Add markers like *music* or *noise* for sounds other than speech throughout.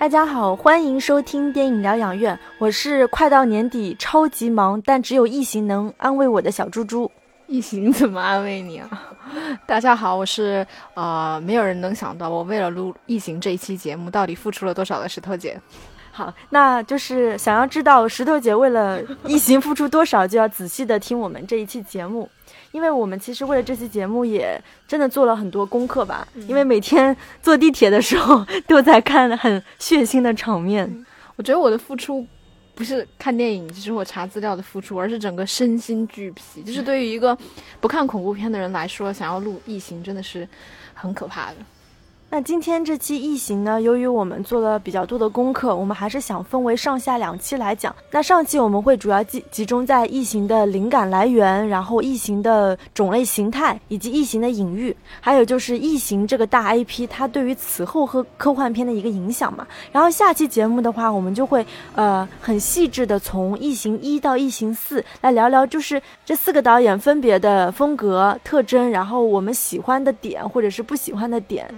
大家好，欢迎收听电影疗养院，我是快到年底超级忙，但只有异形能安慰我的小猪猪。异形怎么安慰你啊？*laughs* 大家好，我是呃，没有人能想到我为了录异形这一期节目到底付出了多少的石头姐。好，那就是想要知道石头姐为了异形付出多少，就要仔细的听我们这一期节目。因为我们其实为了这期节目也真的做了很多功课吧，因为每天坐地铁的时候都在看很血腥的场面。我觉得我的付出不是看电影，就是我查资料的付出，而是整个身心俱疲。就是对于一个不看恐怖片的人来说，想要录异形真的是很可怕的。那今天这期异形呢？由于我们做了比较多的功课，我们还是想分为上下两期来讲。那上期我们会主要集集中在异形的灵感来源，然后异形的种类形态，以及异形的隐喻，还有就是异形这个大 IP 它对于此后和科幻片的一个影响嘛。然后下期节目的话，我们就会呃很细致的从异形一到异形四来聊聊，就是这四个导演分别的风格特征，然后我们喜欢的点或者是不喜欢的点。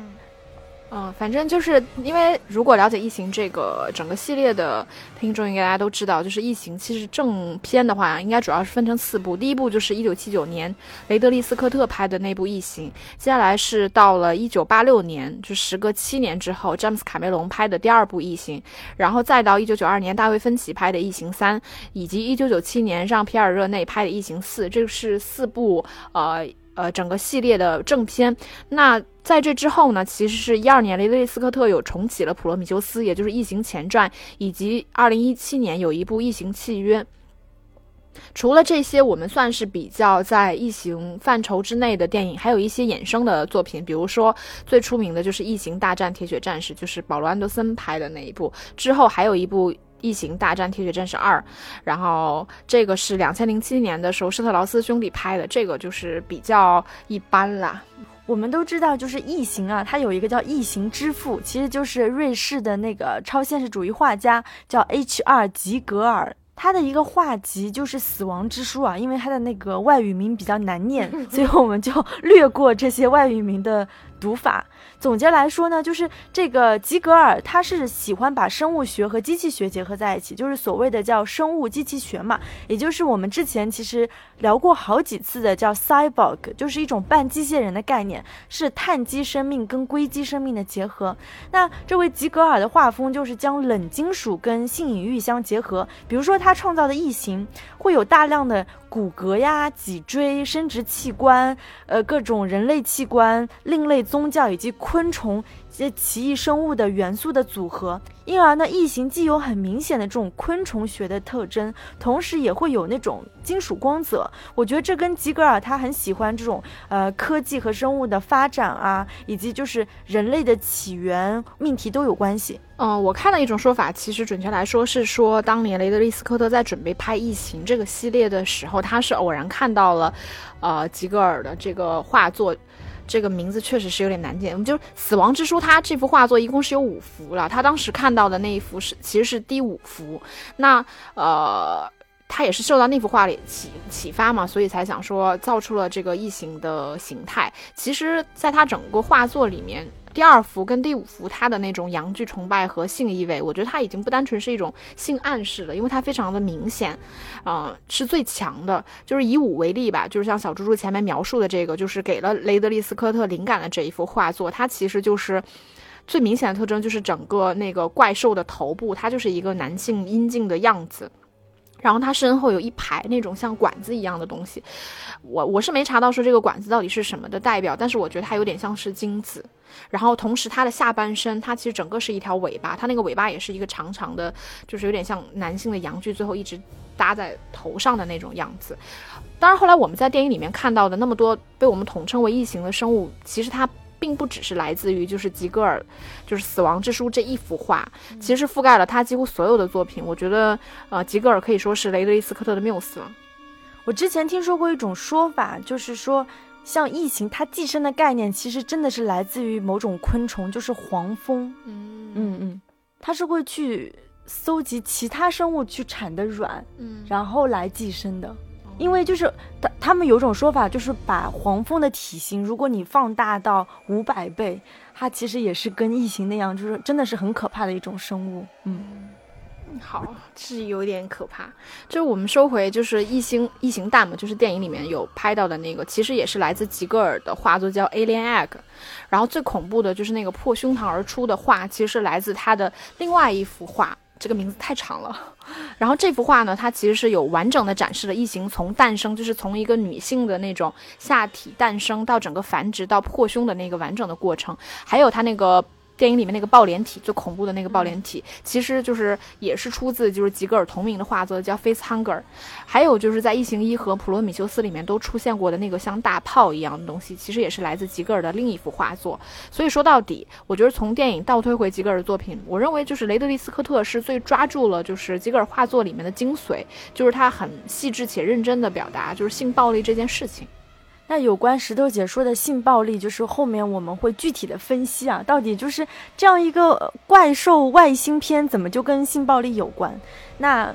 嗯反正就是因为如果了解《异形》这个整个系列的听众，应该大家都知道，就是《异形》其实正片的话，应该主要是分成四部。第一部就是一九七九年雷德利·斯科特拍的那部《异形》，接下来是到了一九八六年，就时隔七年之后，詹姆斯·卡梅隆拍的第二部《异形》，然后再到一九九二年大卫·芬奇拍的《异形三》，以及一九九七年让皮尔·热内拍的《异形四》，这是四部呃。呃，整个系列的正片，那在这之后呢，其实是一二年雷德利·斯科特有重启了《普罗米修斯》，也就是《异形前传》，以及二零一七年有一部《异形契约》。除了这些，我们算是比较在异形范畴之内的电影，还有一些衍生的作品，比如说最出名的就是《异形大战铁血战士》，就是保罗·安德森拍的那一部。之后还有一部。异形大战铁血战士二，然后这个是两千零七年的时候施特劳斯兄弟拍的，这个就是比较一般啦。我们都知道，就是异形啊，它有一个叫异形之父，其实就是瑞士的那个超现实主义画家，叫 H.R. 吉格尔。他的一个画集就是《死亡之书》啊，因为他的那个外语名比较难念，*laughs* 所以我们就略过这些外语名的。读法总结来说呢，就是这个吉格尔他是喜欢把生物学和机器学结合在一起，就是所谓的叫生物机器学嘛，也就是我们之前其实聊过好几次的叫 cyborg，就是一种半机械人的概念，是碳基生命跟硅基生命的结合。那这位吉格尔的画风就是将冷金属跟性隐喻相结合，比如说他创造的异形会有大量的。骨骼呀、脊椎、生殖器官，呃，各种人类器官、另类宗教以及昆虫。这些奇异生物的元素的组合，因而呢，异形既有很明显的这种昆虫学的特征，同时也会有那种金属光泽。我觉得这跟吉格尔他很喜欢这种呃科技和生物的发展啊，以及就是人类的起源命题都有关系。嗯，我看了一种说法，其实准确来说是说，当年雷德利·斯科特在准备拍《异形》这个系列的时候，他是偶然看到了，呃，吉格尔的这个画作。这个名字确实是有点难念。就《死亡之书》，它这幅画作一共是有五幅了。他当时看到的那一幅是，其实是第五幅。那呃，他也是受到那幅画里启启发嘛，所以才想说造出了这个异形的形态。其实，在他整个画作里面。第二幅跟第五幅，它的那种阳具崇拜和性意味，我觉得它已经不单纯是一种性暗示了，因为它非常的明显，嗯，是最强的。就是以五为例吧，就是像小猪猪前面描述的这个，就是给了雷德利·斯科特灵感的这一幅画作，它其实就是最明显的特征，就是整个那个怪兽的头部，它就是一个男性阴茎的样子。然后它身后有一排那种像管子一样的东西，我我是没查到说这个管子到底是什么的代表，但是我觉得它有点像是精子。然后同时它的下半身，它其实整个是一条尾巴，它那个尾巴也是一个长长的，就是有点像男性的阳具，最后一直搭在头上的那种样子。当然后来我们在电影里面看到的那么多被我们统称为异形的生物，其实它。并不只是来自于就是吉格尔，就是《死亡之书》这一幅画，其实覆盖了他几乎所有的作品。我觉得，呃，吉格尔可以说是雷德利·斯科特的缪斯了。我之前听说过一种说法，就是说，像异形，它寄生的概念其实真的是来自于某种昆虫，就是黄蜂。嗯嗯嗯，它是会去搜集其他生物去产的卵，嗯，然后来寄生的。因为就是他他们有种说法，就是把黄蜂的体型，如果你放大到五百倍，它其实也是跟异形那样，就是真的是很可怕的一种生物。嗯。好，是有点可怕。就是我们收回，就是异形异形蛋嘛，就是电影里面有拍到的那个，其实也是来自吉格尔的画作，叫《Alien Egg》。然后最恐怖的就是那个破胸膛而出的画，其实是来自他的另外一幅画，这个名字太长了。然后这幅画呢，它其实是有完整的展示了异形从诞生，就是从一个女性的那种下体诞生到整个繁殖到破胸的那个完整的过程，还有它那个。电影里面那个爆脸体最恐怖的那个爆脸体，其实就是也是出自就是吉格尔同名的画作，叫《Face Hunger》。还有就是在《异形一》和《普罗米修斯》里面都出现过的那个像大炮一样的东西，其实也是来自吉格尔的另一幅画作。所以说到底，我觉得从电影倒推回吉格尔的作品，我认为就是雷德利·斯科特是最抓住了就是吉格尔画作里面的精髓，就是他很细致且认真的表达就是性暴力这件事情。那有关石头姐说的性暴力，就是后面我们会具体的分析啊，到底就是这样一个怪兽外星片，怎么就跟性暴力有关？那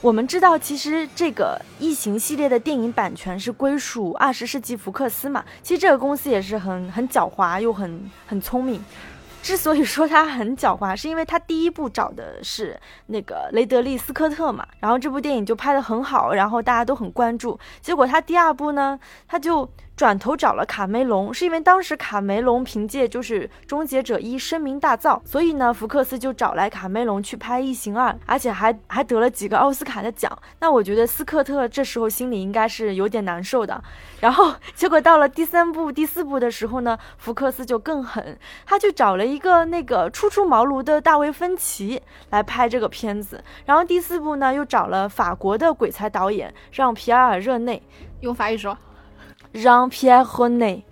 我们知道，其实这个异形系列的电影版权是归属二十世纪福克斯嘛，其实这个公司也是很很狡猾又很很聪明。之所以说他很狡猾，是因为他第一部找的是那个雷德利·斯科特嘛，然后这部电影就拍得很好，然后大家都很关注。结果他第二部呢，他就。转头找了卡梅隆，是因为当时卡梅隆凭借就是《终结者一》声名大噪，所以呢，福克斯就找来卡梅隆去拍《异形二》，而且还还得了几个奥斯卡的奖。那我觉得斯科特这时候心里应该是有点难受的。然后结果到了第三部、第四部的时候呢，福克斯就更狠，他就找了一个那个初出茅庐的大卫芬奇来拍这个片子。然后第四部呢，又找了法国的鬼才导演让皮埃尔·热内，用法语说。让皮埃和内，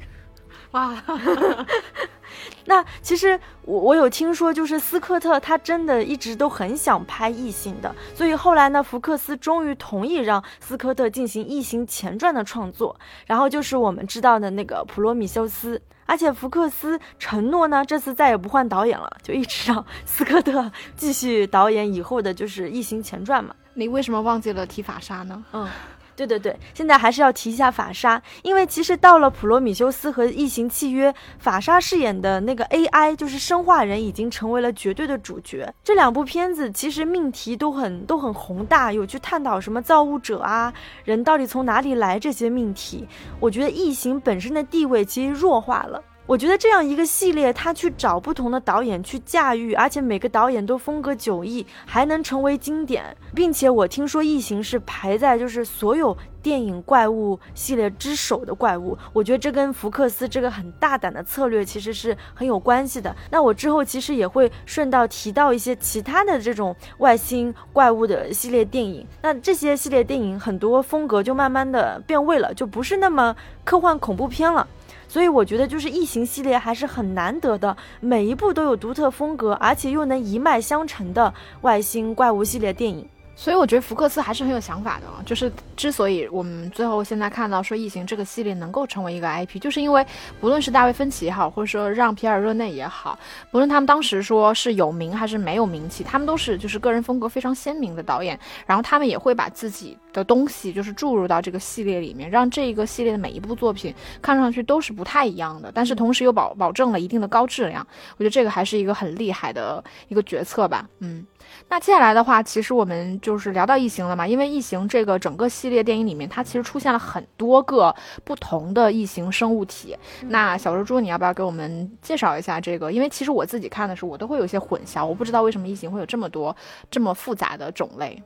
哇，*laughs* 那其实我我有听说，就是斯科特他真的一直都很想拍异形的，所以后来呢，福克斯终于同意让斯科特进行异形前传的创作，然后就是我们知道的那个普罗米修斯，而且福克斯承诺呢，这次再也不换导演了，就一直让斯科特继续导演以后的就是异形前传嘛。你为什么忘记了提法沙呢？嗯。对对对，现在还是要提一下法沙，因为其实到了《普罗米修斯》和《异形契约》，法沙饰演的那个 AI 就是生化人，已经成为了绝对的主角。这两部片子其实命题都很都很宏大，有去探讨什么造物者啊，人到底从哪里来这些命题。我觉得异形本身的地位其实弱化了。我觉得这样一个系列，他去找不同的导演去驾驭，而且每个导演都风格迥异，还能成为经典，并且我听说《异形》是排在就是所有电影怪物系列之首的怪物。我觉得这跟福克斯这个很大胆的策略其实是很有关系的。那我之后其实也会顺道提到一些其他的这种外星怪物的系列电影。那这些系列电影很多风格就慢慢的变味了，就不是那么科幻恐怖片了。所以我觉得，就是异形系列还是很难得的，每一部都有独特风格，而且又能一脉相承的外星怪物系列电影。所以我觉得福克斯还是很有想法的，就是之所以我们最后现在看到说异形这个系列能够成为一个 IP，就是因为不论是大卫芬奇也好，或者说让皮尔热内也好，不论他们当时说是有名还是没有名气，他们都是就是个人风格非常鲜明的导演，然后他们也会把自己的东西就是注入到这个系列里面，让这一个系列的每一部作品看上去都是不太一样的，但是同时又保保证了一定的高质量。我觉得这个还是一个很厉害的一个决策吧，嗯。那接下来的话，其实我们就是聊到异形了嘛，因为异形这个整个系列电影里面，它其实出现了很多个不同的异形生物体。那小猪猪，你要不要给我们介绍一下这个？因为其实我自己看的时候，我都会有些混淆，我不知道为什么异形会有这么多这么复杂的种类。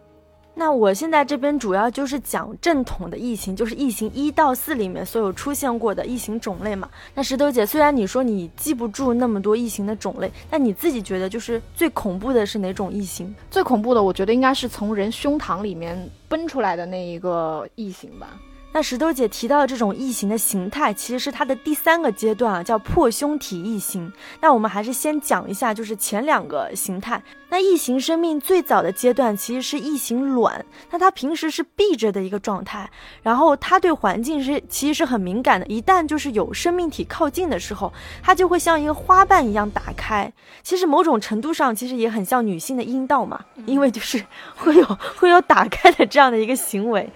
那我现在这边主要就是讲正统的异形，就是异形一到四里面所有出现过的异形种类嘛。那石头姐，虽然你说你记不住那么多异形的种类，但你自己觉得就是最恐怖的是哪种异形？最恐怖的，我觉得应该是从人胸膛里面奔出来的那一个异形吧。那石头姐提到的这种异形的形态，其实是它的第三个阶段啊，叫破胸体异形。那我们还是先讲一下，就是前两个形态。那异形生命最早的阶段其实是异形卵，那它平时是闭着的一个状态，然后它对环境是其实是很敏感的，一旦就是有生命体靠近的时候，它就会像一个花瓣一样打开。其实某种程度上，其实也很像女性的阴道嘛，因为就是会有会有打开的这样的一个行为。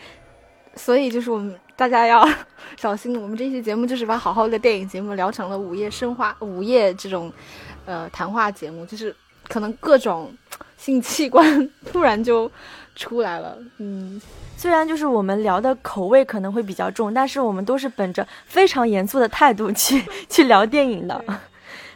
所以就是我们大家要 *laughs* 小心，我们这期节目就是把好好的电影节目聊成了午夜生化、午夜这种呃谈话节目，就是可能各种性器官突然就出来了。嗯，虽然就是我们聊的口味可能会比较重，但是我们都是本着非常严肃的态度去 *laughs* 去聊电影的。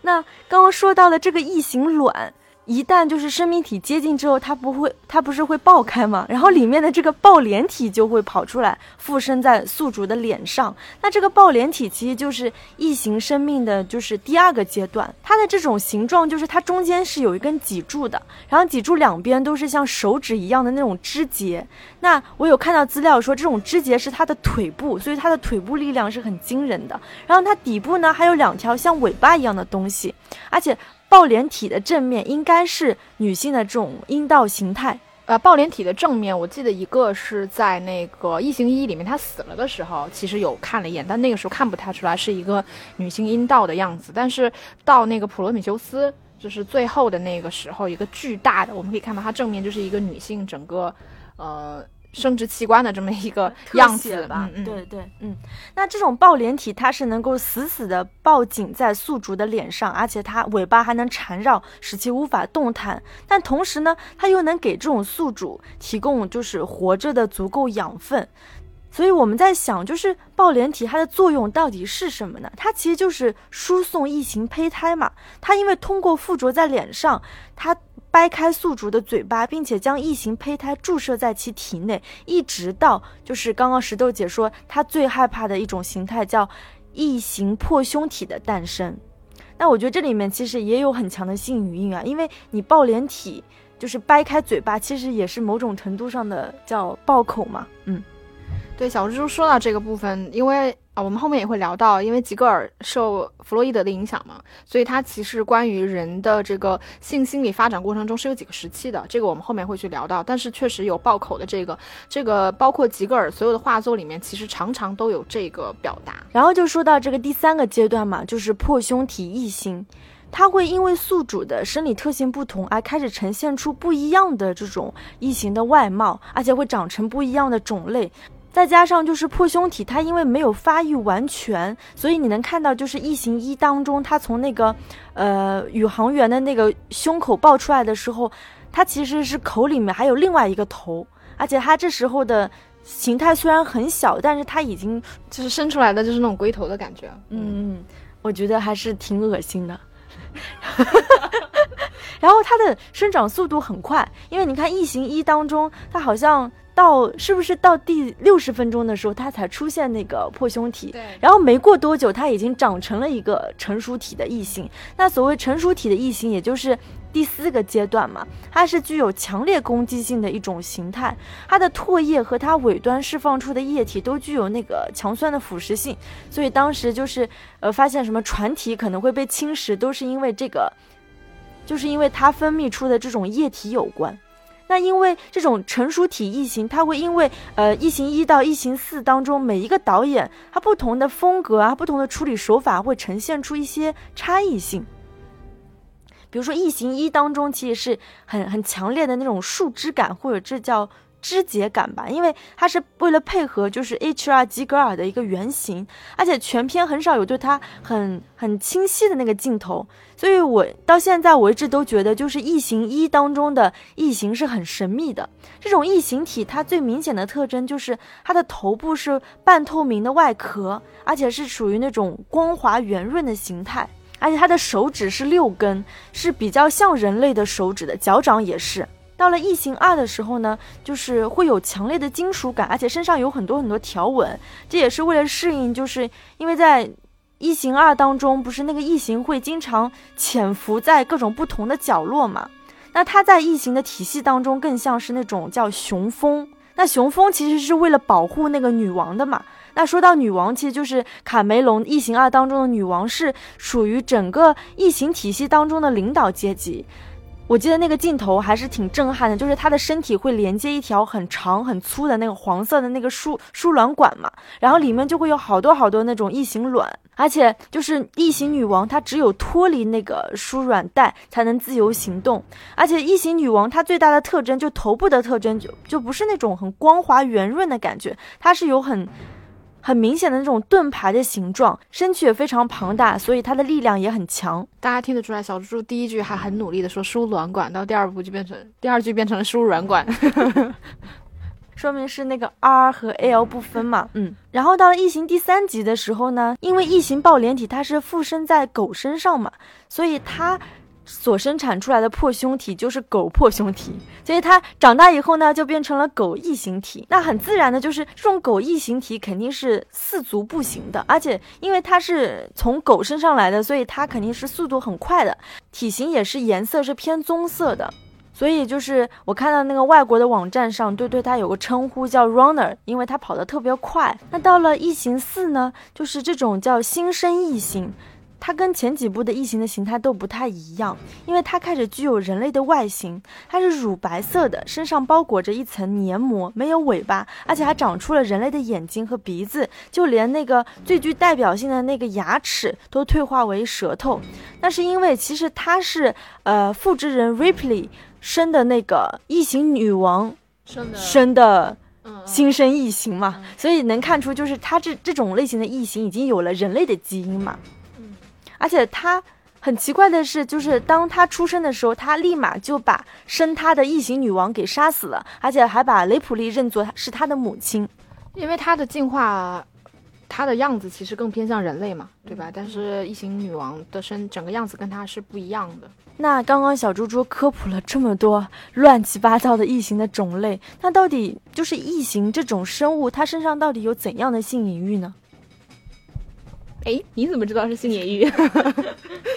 那刚刚说到的这个异形卵。一旦就是生命体接近之后，它不会，它不是会爆开吗？然后里面的这个爆脸体就会跑出来，附身在宿主的脸上。那这个爆脸体其实就是异形生命的就是第二个阶段，它的这种形状就是它中间是有一根脊柱的，然后脊柱两边都是像手指一样的那种肢节。那我有看到资料说，这种肢节是它的腿部，所以它的腿部力量是很惊人的。然后它底部呢还有两条像尾巴一样的东西，而且。抱脸体的正面应该是女性的这种阴道形态，呃，抱脸体的正面，我记得一个是在那个《异形一》里面，她死了的时候，其实有看了一眼，但那个时候看不太出来是一个女性阴道的样子。但是到那个普罗米修斯，就是最后的那个时候，一个巨大的，我们可以看到它正面就是一个女性整个，呃。生殖器官的这么一个 *laughs* 样子吧，嗯对对，嗯，那这种抱脸体它是能够死死的抱紧在宿主的脸上，而且它尾巴还能缠绕，使其无法动弹。但同时呢，它又能给这种宿主提供就是活着的足够养分。所以我们在想，就是抱脸体它的作用到底是什么呢？它其实就是输送异形胚胎嘛。它因为通过附着在脸上，它。掰开宿主的嘴巴，并且将异形胚胎注射在其体内，一直到就是刚刚石头姐说她最害怕的一种形态，叫异形破胸体的诞生。那我觉得这里面其实也有很强的性语音啊，因为你抱脸体就是掰开嘴巴，其实也是某种程度上的叫爆口嘛。嗯，对，小蜘蛛说到这个部分，因为。啊，我们后面也会聊到，因为吉格尔受弗洛伊德的影响嘛，所以他其实关于人的这个性心理发展过程中是有几个时期的，这个我们后面会去聊到。但是确实有爆口的这个，这个包括吉格尔所有的画作里面，其实常常都有这个表达。然后就说到这个第三个阶段嘛，就是破胸体异形，它会因为宿主的生理特性不同而开始呈现出不一样的这种异形的外貌，而且会长成不一样的种类。再加上就是破胸体，它因为没有发育完全，所以你能看到就是异形一当中，它从那个呃宇航员的那个胸口爆出来的时候，它其实是口里面还有另外一个头，而且它这时候的形态虽然很小，但是它已经就是生出来的就是那种龟头的感觉。嗯，我觉得还是挺恶心的。*laughs* 然后它的生长速度很快，因为你看异形一当中，它好像。到是不是到第六十分钟的时候，它才出现那个破胸体？对。然后没过多久，它已经长成了一个成熟体的异形。那所谓成熟体的异形，也就是第四个阶段嘛，它是具有强烈攻击性的一种形态。它的唾液和它尾端释放出的液体都具有那个强酸的腐蚀性，所以当时就是呃发现什么船体可能会被侵蚀，都是因为这个，就是因为它分泌出的这种液体有关。那因为这种成熟体异形，它会因为呃异形一到异形四当中每一个导演他不同的风格啊，不同的处理手法会呈现出一些差异性。比如说异形一当中其实是很很强烈的那种树枝感，或者这叫。肢节感吧，因为它是为了配合就是 H.R. 吉格尔的一个原型，而且全片很少有对它很很清晰的那个镜头，所以我到现在我一直都觉得就是异形一当中的异形是很神秘的。这种异形体它最明显的特征就是它的头部是半透明的外壳，而且是属于那种光滑圆润的形态，而且它的手指是六根，是比较像人类的手指的，脚掌也是。到了异形二的时候呢，就是会有强烈的金属感，而且身上有很多很多条纹，这也是为了适应，就是因为在异形二当中，不是那个异形会经常潜伏在各种不同的角落嘛？那它在异形的体系当中更像是那种叫雄蜂，那雄蜂其实是为了保护那个女王的嘛？那说到女王，其实就是卡梅隆异形二当中的女王，是属于整个异形体系当中的领导阶级。我记得那个镜头还是挺震撼的，就是他的身体会连接一条很长很粗的那个黄色的那个输输卵管嘛，然后里面就会有好多好多那种异形卵，而且就是异形女王她只有脱离那个输卵带才能自由行动，而且异形女王她最大的特征就头部的特征就就不是那种很光滑圆润的感觉，它是有很。很明显的那种盾牌的形状，身躯也非常庞大，所以它的力量也很强。大家听得出来，小猪猪第一句还很努力的说输卵管，到第二步就变成第二句变成了输软管，*laughs* 说明是那个 R 和 L 不分嘛。嗯，然后到了异形第三集的时候呢，因为异形抱连体它是附身在狗身上嘛，所以它。所生产出来的破胸体就是狗破胸体，所以它长大以后呢，就变成了狗异形体。那很自然的，就是这种狗异形体肯定是四足步行的，而且因为它是从狗身上来的，所以它肯定是速度很快的，体型也是颜色是偏棕色的。所以就是我看到那个外国的网站上，对对它有个称呼叫 runner，因为它跑得特别快。那到了异形四呢，就是这种叫新生异形。它跟前几部的异形的形态都不太一样，因为它开始具有人类的外形，它是乳白色的，身上包裹着一层黏膜，没有尾巴，而且还长出了人类的眼睛和鼻子，就连那个最具代表性的那个牙齿都退化为舌头。那是因为其实它是呃复制人 Ripley 生的那个异形女王生的生的新生异形嘛，所以能看出就是它这这种类型的异形已经有了人类的基因嘛。而且他很奇怪的是，就是当他出生的时候，他立马就把生他的异形女王给杀死了，而且还把雷普利认作是他的母亲，因为他的进化，他的样子其实更偏向人类嘛，对吧？但是异形女王的身整个样子跟他是不一样的。那刚刚小猪猪科普了这么多乱七八糟的异形的种类，那到底就是异形这种生物，它身上到底有怎样的性隐喻呢？哎，你怎么知道是新年玉？*laughs*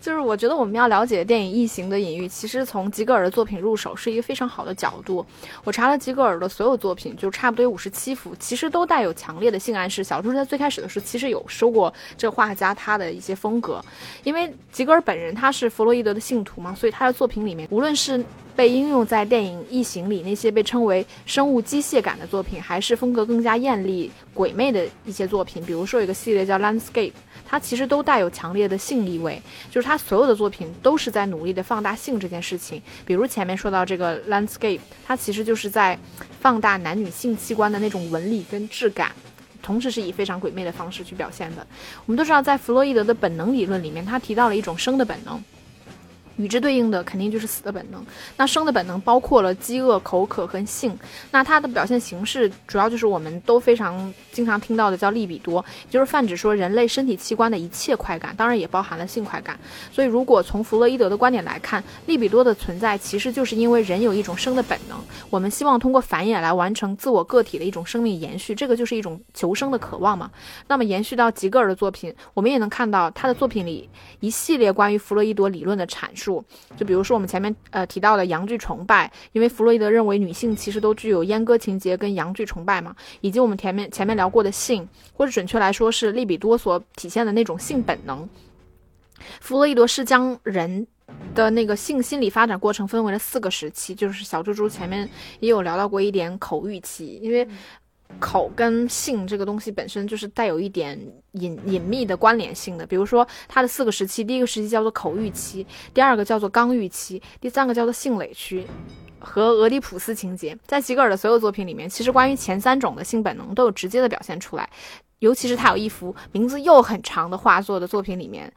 就是我觉得我们要了解电影《异形》的隐喻，其实从吉格尔的作品入手是一个非常好的角度。我查了吉格尔的所有作品，就差不多有五十七幅，其实都带有强烈的性暗示。小猪在最开始的时候，其实有说过这画家他的一些风格，因为吉格尔本人他是弗洛伊德的信徒嘛，所以他的作品里面，无论是被应用在电影《异形》里那些被称为生物机械感的作品，还是风格更加艳丽鬼魅的一些作品，比如说有一个系列叫《Landscape》，它其实都带有强烈的性意味。就是他所有的作品都是在努力的放大性这件事情。比如前面说到这个《Landscape》，它其实就是在放大男女性器官的那种纹理跟质感，同时是以非常鬼魅的方式去表现的。我们都知道，在弗洛伊德的本能理论里面，他提到了一种生的本能。与之对应的肯定就是死的本能。那生的本能包括了饥饿、口渴和性。那它的表现形式主要就是我们都非常经常听到的叫利比多，也就是泛指说人类身体器官的一切快感，当然也包含了性快感。所以，如果从弗洛伊德的观点来看，利比多的存在其实就是因为人有一种生的本能，我们希望通过繁衍来完成自我个体的一种生命延续，这个就是一种求生的渴望嘛。那么延续到吉格尔的作品，我们也能看到他的作品里一系列关于弗洛伊德理论的阐述。就比如说我们前面呃提到的阳具崇拜，因为弗洛伊德认为女性其实都具有阉割情节跟阳具崇拜嘛，以及我们前面前面聊过的性，或者准确来说是利比多所体现的那种性本能。弗洛伊德是将人的那个性心理发展过程分为了四个时期，就是小猪猪前面也有聊到过一点口欲期，因为。口跟性这个东西本身就是带有一点隐隐秘的关联性的。比如说，它的四个时期，第一个时期叫做口欲期，第二个叫做刚欲期，第三个叫做性蕾区和俄狄浦斯情节。在吉格尔的所有作品里面，其实关于前三种的性本能都有直接的表现出来。尤其是他有一幅名字又很长的画作的作品里面，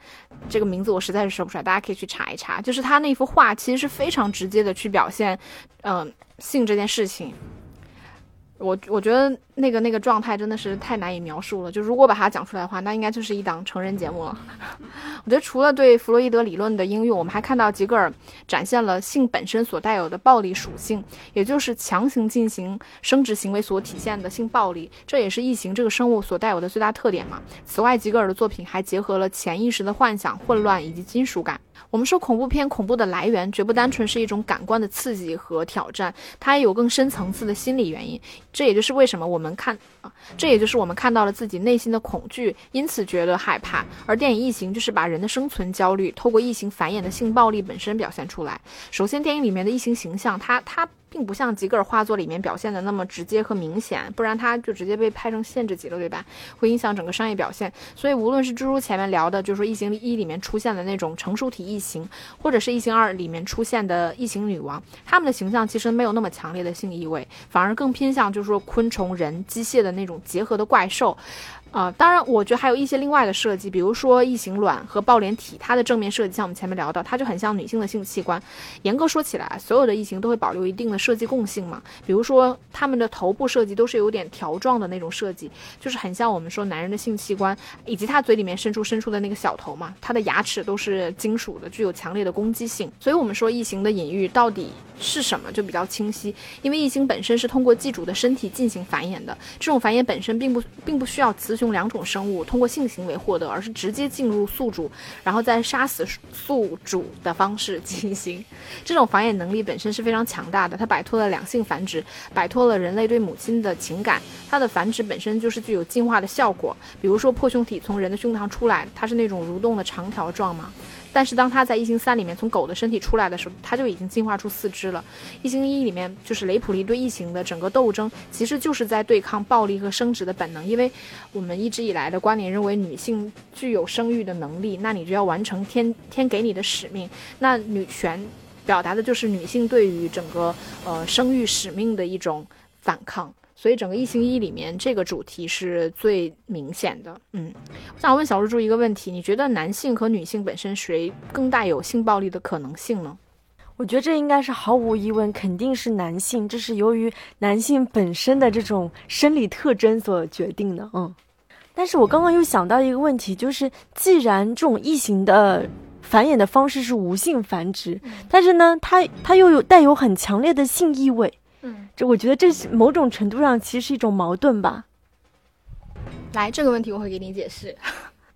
这个名字我实在是说不出来，大家可以去查一查。就是他那幅画其实是非常直接的去表现，嗯，性这件事情。我我觉得那个那个状态真的是太难以描述了。就如果把它讲出来的话，那应该就是一档成人节目了。*laughs* 我觉得除了对弗洛伊德理论的应用，我们还看到吉格尔展现了性本身所带有的暴力属性，也就是强行进行生殖行为所体现的性暴力，这也是异形这个生物所带有的最大特点嘛。此外，吉格尔的作品还结合了潜意识的幻想、混乱以及金属感。我们说恐怖片恐怖的来源绝不单纯是一种感官的刺激和挑战，它也有更深层次的心理原因。这也就是为什么我们看啊，这也就是我们看到了自己内心的恐惧，因此觉得害怕。而电影《异形》就是把人的生存焦虑透过异形繁衍的性暴力本身表现出来。首先，电影里面的异形形象，它它。并不像吉格尔画作里面表现的那么直接和明显，不然它就直接被拍成限制级了，对吧？会影响整个商业表现。所以无论是蜘蛛前面聊的，就是说《异形一》里面出现的那种成熟体异形，或者是《异形二》里面出现的异形女王，他们的形象其实没有那么强烈的性意味，反而更偏向就是说昆虫人机械的那种结合的怪兽。啊，当然，我觉得还有一些另外的设计，比如说异形卵和抱脸体，它的正面设计，像我们前面聊到，它就很像女性的性器官。严格说起来，所有的异形都会保留一定的设计共性嘛。比如说，它们的头部设计都是有点条状的那种设计，就是很像我们说男人的性器官，以及它嘴里面伸出伸出的那个小头嘛。它的牙齿都是金属的，具有强烈的攻击性。所以，我们说异形的隐喻到底是什么，就比较清晰。因为异形本身是通过寄主的身体进行繁衍的，这种繁衍本身并不并不需要雌雄。用两种生物通过性行为获得，而是直接进入宿主，然后再杀死宿主的方式进行。这种繁衍能力本身是非常强大的，它摆脱了两性繁殖，摆脱了人类对母亲的情感。它的繁殖本身就是具有进化的效果。比如说破胸体从人的胸膛出来，它是那种蠕动的长条状嘛。但是当他在异形三里面从狗的身体出来的时候，他就已经进化出四肢了。异形一里面就是雷普利对异形的整个斗争，其实就是在对抗暴力和生殖的本能。因为我们一直以来的观点认为女性具有生育的能力，那你就要完成天天给你的使命。那女权表达的就是女性对于整个呃生育使命的一种反抗。所以整个《异形一》里面这个主题是最明显的。嗯，我想问小猪猪一个问题：你觉得男性和女性本身谁更带有性暴力的可能性呢？我觉得这应该是毫无疑问，肯定是男性。这是由于男性本身的这种生理特征所决定的。嗯，但是我刚刚又想到一个问题，就是既然这种异形的繁衍的方式是无性繁殖，但是呢，它它又有带有很强烈的性意味。嗯，这我觉得这是某种程度上其实是一种矛盾吧。来，这个问题我会给你解释。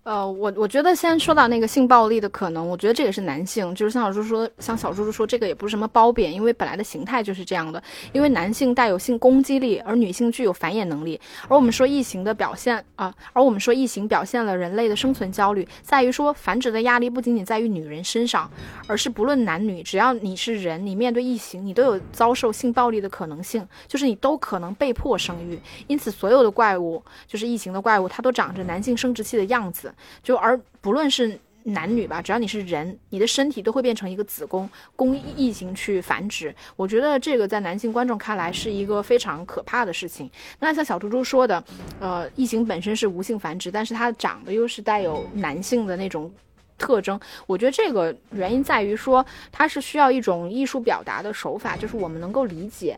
呃，我我觉得先说到那个性暴力的可能，我觉得这也是男性，就是像小猪说，像小猪猪说，这个也不是什么褒贬，因为本来的形态就是这样的。因为男性带有性攻击力，而女性具有繁衍能力。而我们说异形的表现啊，而我们说异形表现了人类的生存焦虑，在于说繁殖的压力不仅仅在于女人身上，而是不论男女，只要你是人，你面对异形，你都有遭受性暴力的可能性，就是你都可能被迫生育。因此，所有的怪物，就是异形的怪物，它都长着男性生殖器的样子。就而不论是男女吧，只要你是人，你的身体都会变成一个子宫，供异形去繁殖。我觉得这个在男性观众看来是一个非常可怕的事情。那像小猪猪说的，呃，异形本身是无性繁殖，但是它长得又是带有男性的那种特征。我觉得这个原因在于说，它是需要一种艺术表达的手法，就是我们能够理解，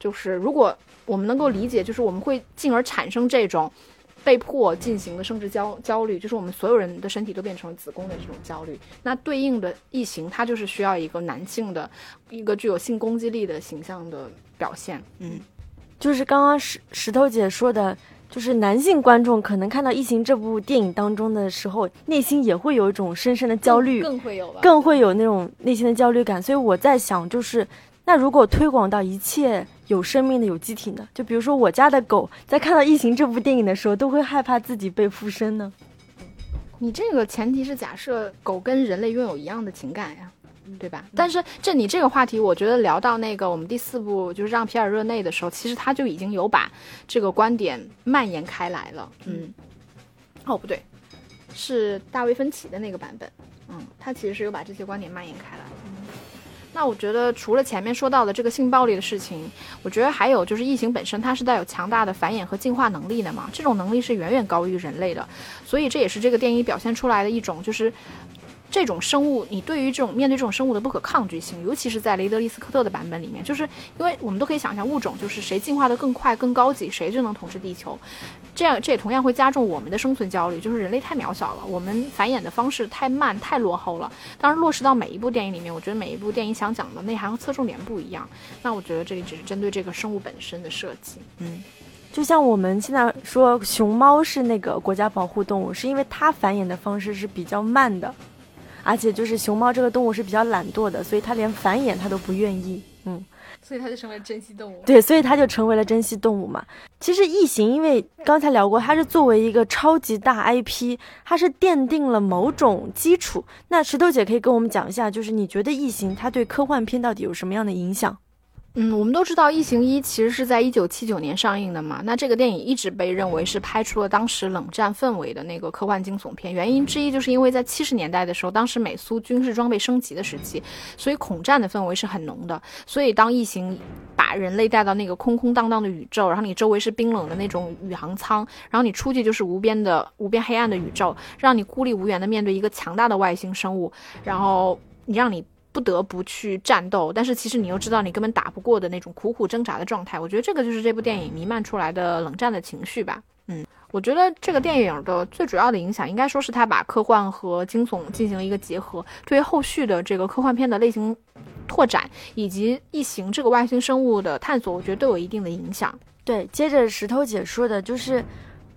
就是如果我们能够理解，就是我们会进而产生这种。被迫进行的生殖焦焦虑，就是我们所有人的身体都变成子宫的这种焦虑。那对应的异形，它就是需要一个男性的一个具有性攻击力的形象的表现。嗯，就是刚刚石石头姐说的，就是男性观众可能看到异形这部电影当中的时候，内心也会有一种深深的焦虑，更会有，更会有那种内心的焦虑感。所以我在想，就是。那如果推广到一切有生命的有机体呢？就比如说我家的狗，在看到《异形》这部电影的时候，都会害怕自己被附身呢。你这个前提是假设狗跟人类拥有一样的情感呀，对吧？但是这你这个话题，我觉得聊到那个我们第四部就是让皮尔热内的时候，其实他就已经有把这个观点蔓延开来了。嗯，哦不对，是大卫芬奇的那个版本。嗯，他其实是有把这些观点蔓延开来。那我觉得，除了前面说到的这个性暴力的事情，我觉得还有就是异形本身它是带有强大的繁衍和进化能力的嘛，这种能力是远远高于人类的，所以这也是这个电影表现出来的一种就是。这种生物，你对于这种面对这种生物的不可抗拒性，尤其是在雷德利斯科特的版本里面，就是因为我们都可以想象，物种就是谁进化的更快、更高级，谁就能统治地球。这样，这也同样会加重我们的生存焦虑，就是人类太渺小了，我们繁衍的方式太慢、太落后了。当然，落实到每一部电影里面，我觉得每一部电影想讲的内涵和侧重点不一样。那我觉得这里只是针对这个生物本身的设计。嗯，就像我们现在说熊猫是那个国家保护动物，是因为它繁衍的方式是比较慢的。而且就是熊猫这个动物是比较懒惰的，所以它连繁衍它都不愿意。嗯，所以它就成为珍稀动物。对，所以它就成为了珍稀动物嘛。其实异形，因为刚才聊过，它是作为一个超级大 IP，它是奠定了某种基础。那石头姐可以跟我们讲一下，就是你觉得异形它对科幻片到底有什么样的影响？嗯，我们都知道《异形一》其实是在一九七九年上映的嘛。那这个电影一直被认为是拍出了当时冷战氛围的那个科幻惊悚片。原因之一就是因为在七十年代的时候，当时美苏军事装备升级的时期，所以恐战的氛围是很浓的。所以当异形把人类带到那个空空荡荡的宇宙，然后你周围是冰冷的那种宇航舱，然后你出去就是无边的无边黑暗的宇宙，让你孤立无援的面对一个强大的外星生物，然后你让你。不得不去战斗，但是其实你又知道你根本打不过的那种苦苦挣扎的状态，我觉得这个就是这部电影弥漫出来的冷战的情绪吧。嗯，我觉得这个电影的最主要的影响，应该说是它把科幻和惊悚进行了一个结合，对于后续的这个科幻片的类型拓展以及异形这个外星生物的探索，我觉得都有一定的影响。对，接着石头姐说的就是。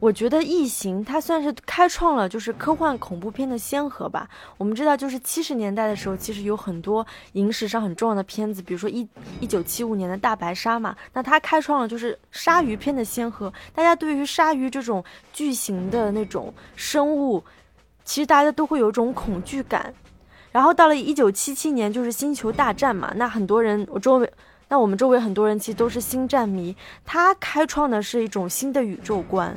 我觉得《异形》它算是开创了就是科幻恐怖片的先河吧。我们知道，就是七十年代的时候，其实有很多影史上很重要的片子，比如说一一九七五年的大白鲨嘛。那它开创了就是鲨鱼片的先河。大家对于鲨鱼这种巨型的那种生物，其实大家都会有一种恐惧感。然后到了一九七七年，就是《星球大战》嘛。那很多人我周围，那我们周围很多人其实都是星战迷。它开创的是一种新的宇宙观。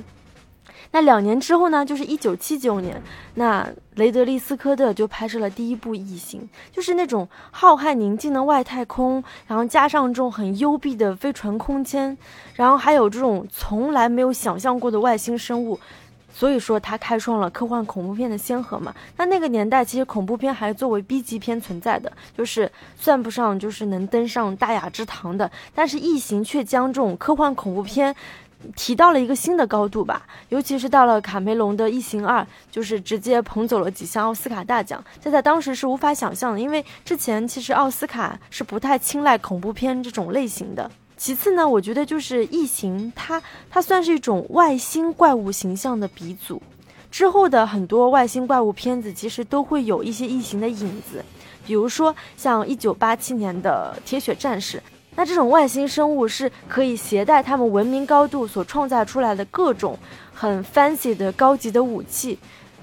那两年之后呢，就是一九七九年，那雷德利·斯科特就拍摄了第一部《异形》，就是那种浩瀚宁静的外太空，然后加上这种很幽闭的飞船空间，然后还有这种从来没有想象过的外星生物，所以说它开创了科幻恐怖片的先河嘛。那那个年代其实恐怖片还作为 B 级片存在的，就是算不上就是能登上大雅之堂的，但是《异形》却将这种科幻恐怖片。提到了一个新的高度吧，尤其是到了卡梅隆的《异形二》，就是直接捧走了几项奥斯卡大奖，这在当时是无法想象的，因为之前其实奥斯卡是不太青睐恐怖片这种类型的。其次呢，我觉得就是《异形》，它它算是一种外星怪物形象的鼻祖，之后的很多外星怪物片子其实都会有一些异形的影子，比如说像一九八七年的《铁血战士》。那这种外星生物是可以携带他们文明高度所创造出来的各种很 fancy 的高级的武器。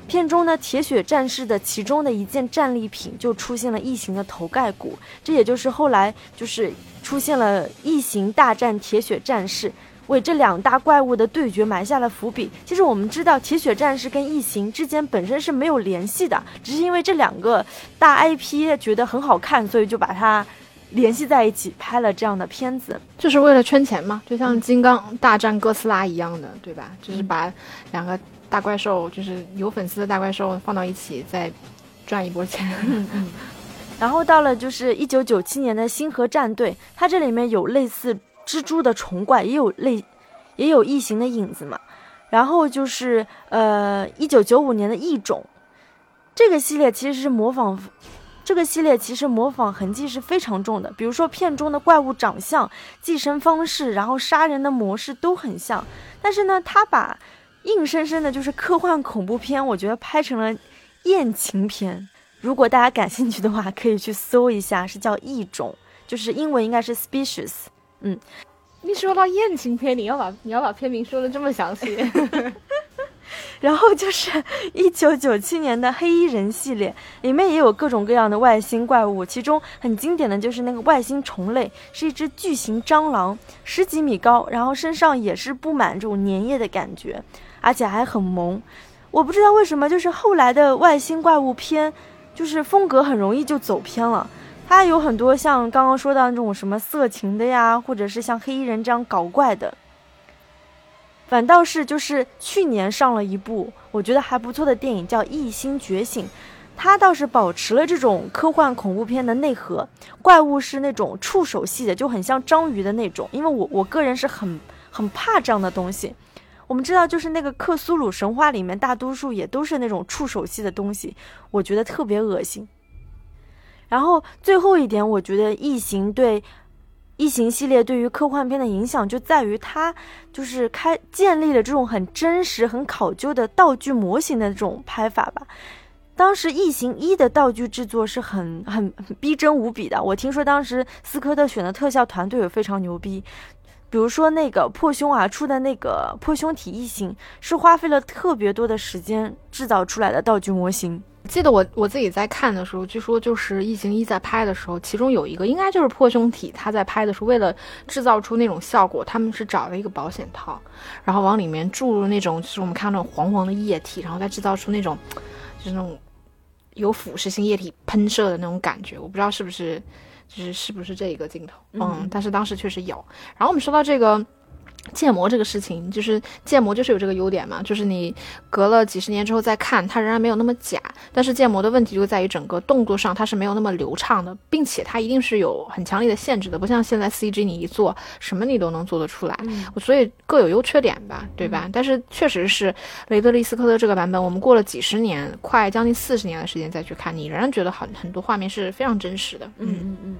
片中呢，铁血战士的其中的一件战利品就出现了异形的头盖骨，这也就是后来就是出现了异形大战铁血战士，为这两大怪物的对决埋下了伏笔。其实我们知道，铁血战士跟异形之间本身是没有联系的，只是因为这两个大 IP 觉得很好看，所以就把它。联系在一起拍了这样的片子，就是为了圈钱嘛，就像金刚大战哥斯拉一样的，对吧？就是把两个大怪兽，就是有粉丝的大怪兽放到一起，再赚一波钱。嗯。然后到了就是一九九七年的星河战队，它这里面有类似蜘蛛的虫怪，也有类也有异形的影子嘛。然后就是呃一九九五年的异种，这个系列其实是模仿。这个系列其实模仿痕迹是非常重的，比如说片中的怪物长相、寄生方式，然后杀人的模式都很像。但是呢，他把硬生生的就是科幻恐怖片，我觉得拍成了艳情片。如果大家感兴趣的话，可以去搜一下，是叫异种，就是英文应该是 species。嗯，你说到艳情片，你要把你要把片名说的这么详细。*laughs* 然后就是一九九七年的黑衣人系列，里面也有各种各样的外星怪物，其中很经典的就是那个外星虫类，是一只巨型蟑螂，十几米高，然后身上也是布满这种粘液的感觉，而且还很萌。我不知道为什么，就是后来的外星怪物片，就是风格很容易就走偏了。它有很多像刚刚说到那种什么色情的呀，或者是像黑衣人这样搞怪的。反倒是就是去年上了一部我觉得还不错的电影，叫《异星觉醒》，它倒是保持了这种科幻恐怖片的内核，怪物是那种触手系的，就很像章鱼的那种。因为我我个人是很很怕这样的东西。我们知道，就是那个克苏鲁神话里面，大多数也都是那种触手系的东西，我觉得特别恶心。然后最后一点，我觉得异形对。异形系列对于科幻片的影响就在于它就是开建立了这种很真实、很考究的道具模型的这种拍法吧。当时《异形一》的道具制作是很很逼真无比的。我听说当时斯科特选的特效团队也非常牛逼，比如说那个破胸啊出的那个破胸体异形，是花费了特别多的时间制造出来的道具模型。记得我我自己在看的时候，据说就是《异形一》在拍的时候，其中有一个应该就是破胸体，他在拍的时候为了制造出那种效果，他们是找了一个保险套，然后往里面注入那种就是我们看到那种黄黄的液体，然后再制造出那种就是那种有腐蚀性液体喷射的那种感觉。我不知道是不是就是是不是这一个镜头，嗯，但是当时确实有。然后我们说到这个。建模这个事情，就是建模就是有这个优点嘛，就是你隔了几十年之后再看，它仍然没有那么假。但是建模的问题就在于整个动作上它是没有那么流畅的，并且它一定是有很强烈的限制的，不像现在 CG 你一做什么你都能做得出来。所以各有优缺点吧，对吧？但是确实是雷德利·斯科特这个版本，我们过了几十年，快将近四十年的时间再去看，你仍然觉得很很多画面是非常真实的。嗯嗯嗯。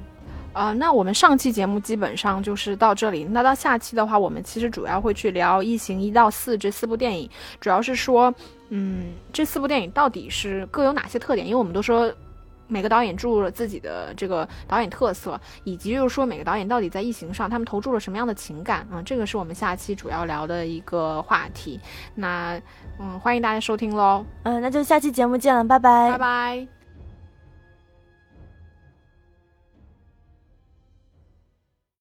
呃，那我们上期节目基本上就是到这里。那到下期的话，我们其实主要会去聊《异形》一到四这四部电影，主要是说，嗯，这四部电影到底是各有哪些特点？因为我们都说每个导演注入了自己的这个导演特色，以及就是说每个导演到底在《异形》上他们投注了什么样的情感啊？这个是我们下期主要聊的一个话题。那，嗯，欢迎大家收听喽。嗯，那就下期节目见了，拜拜，拜拜。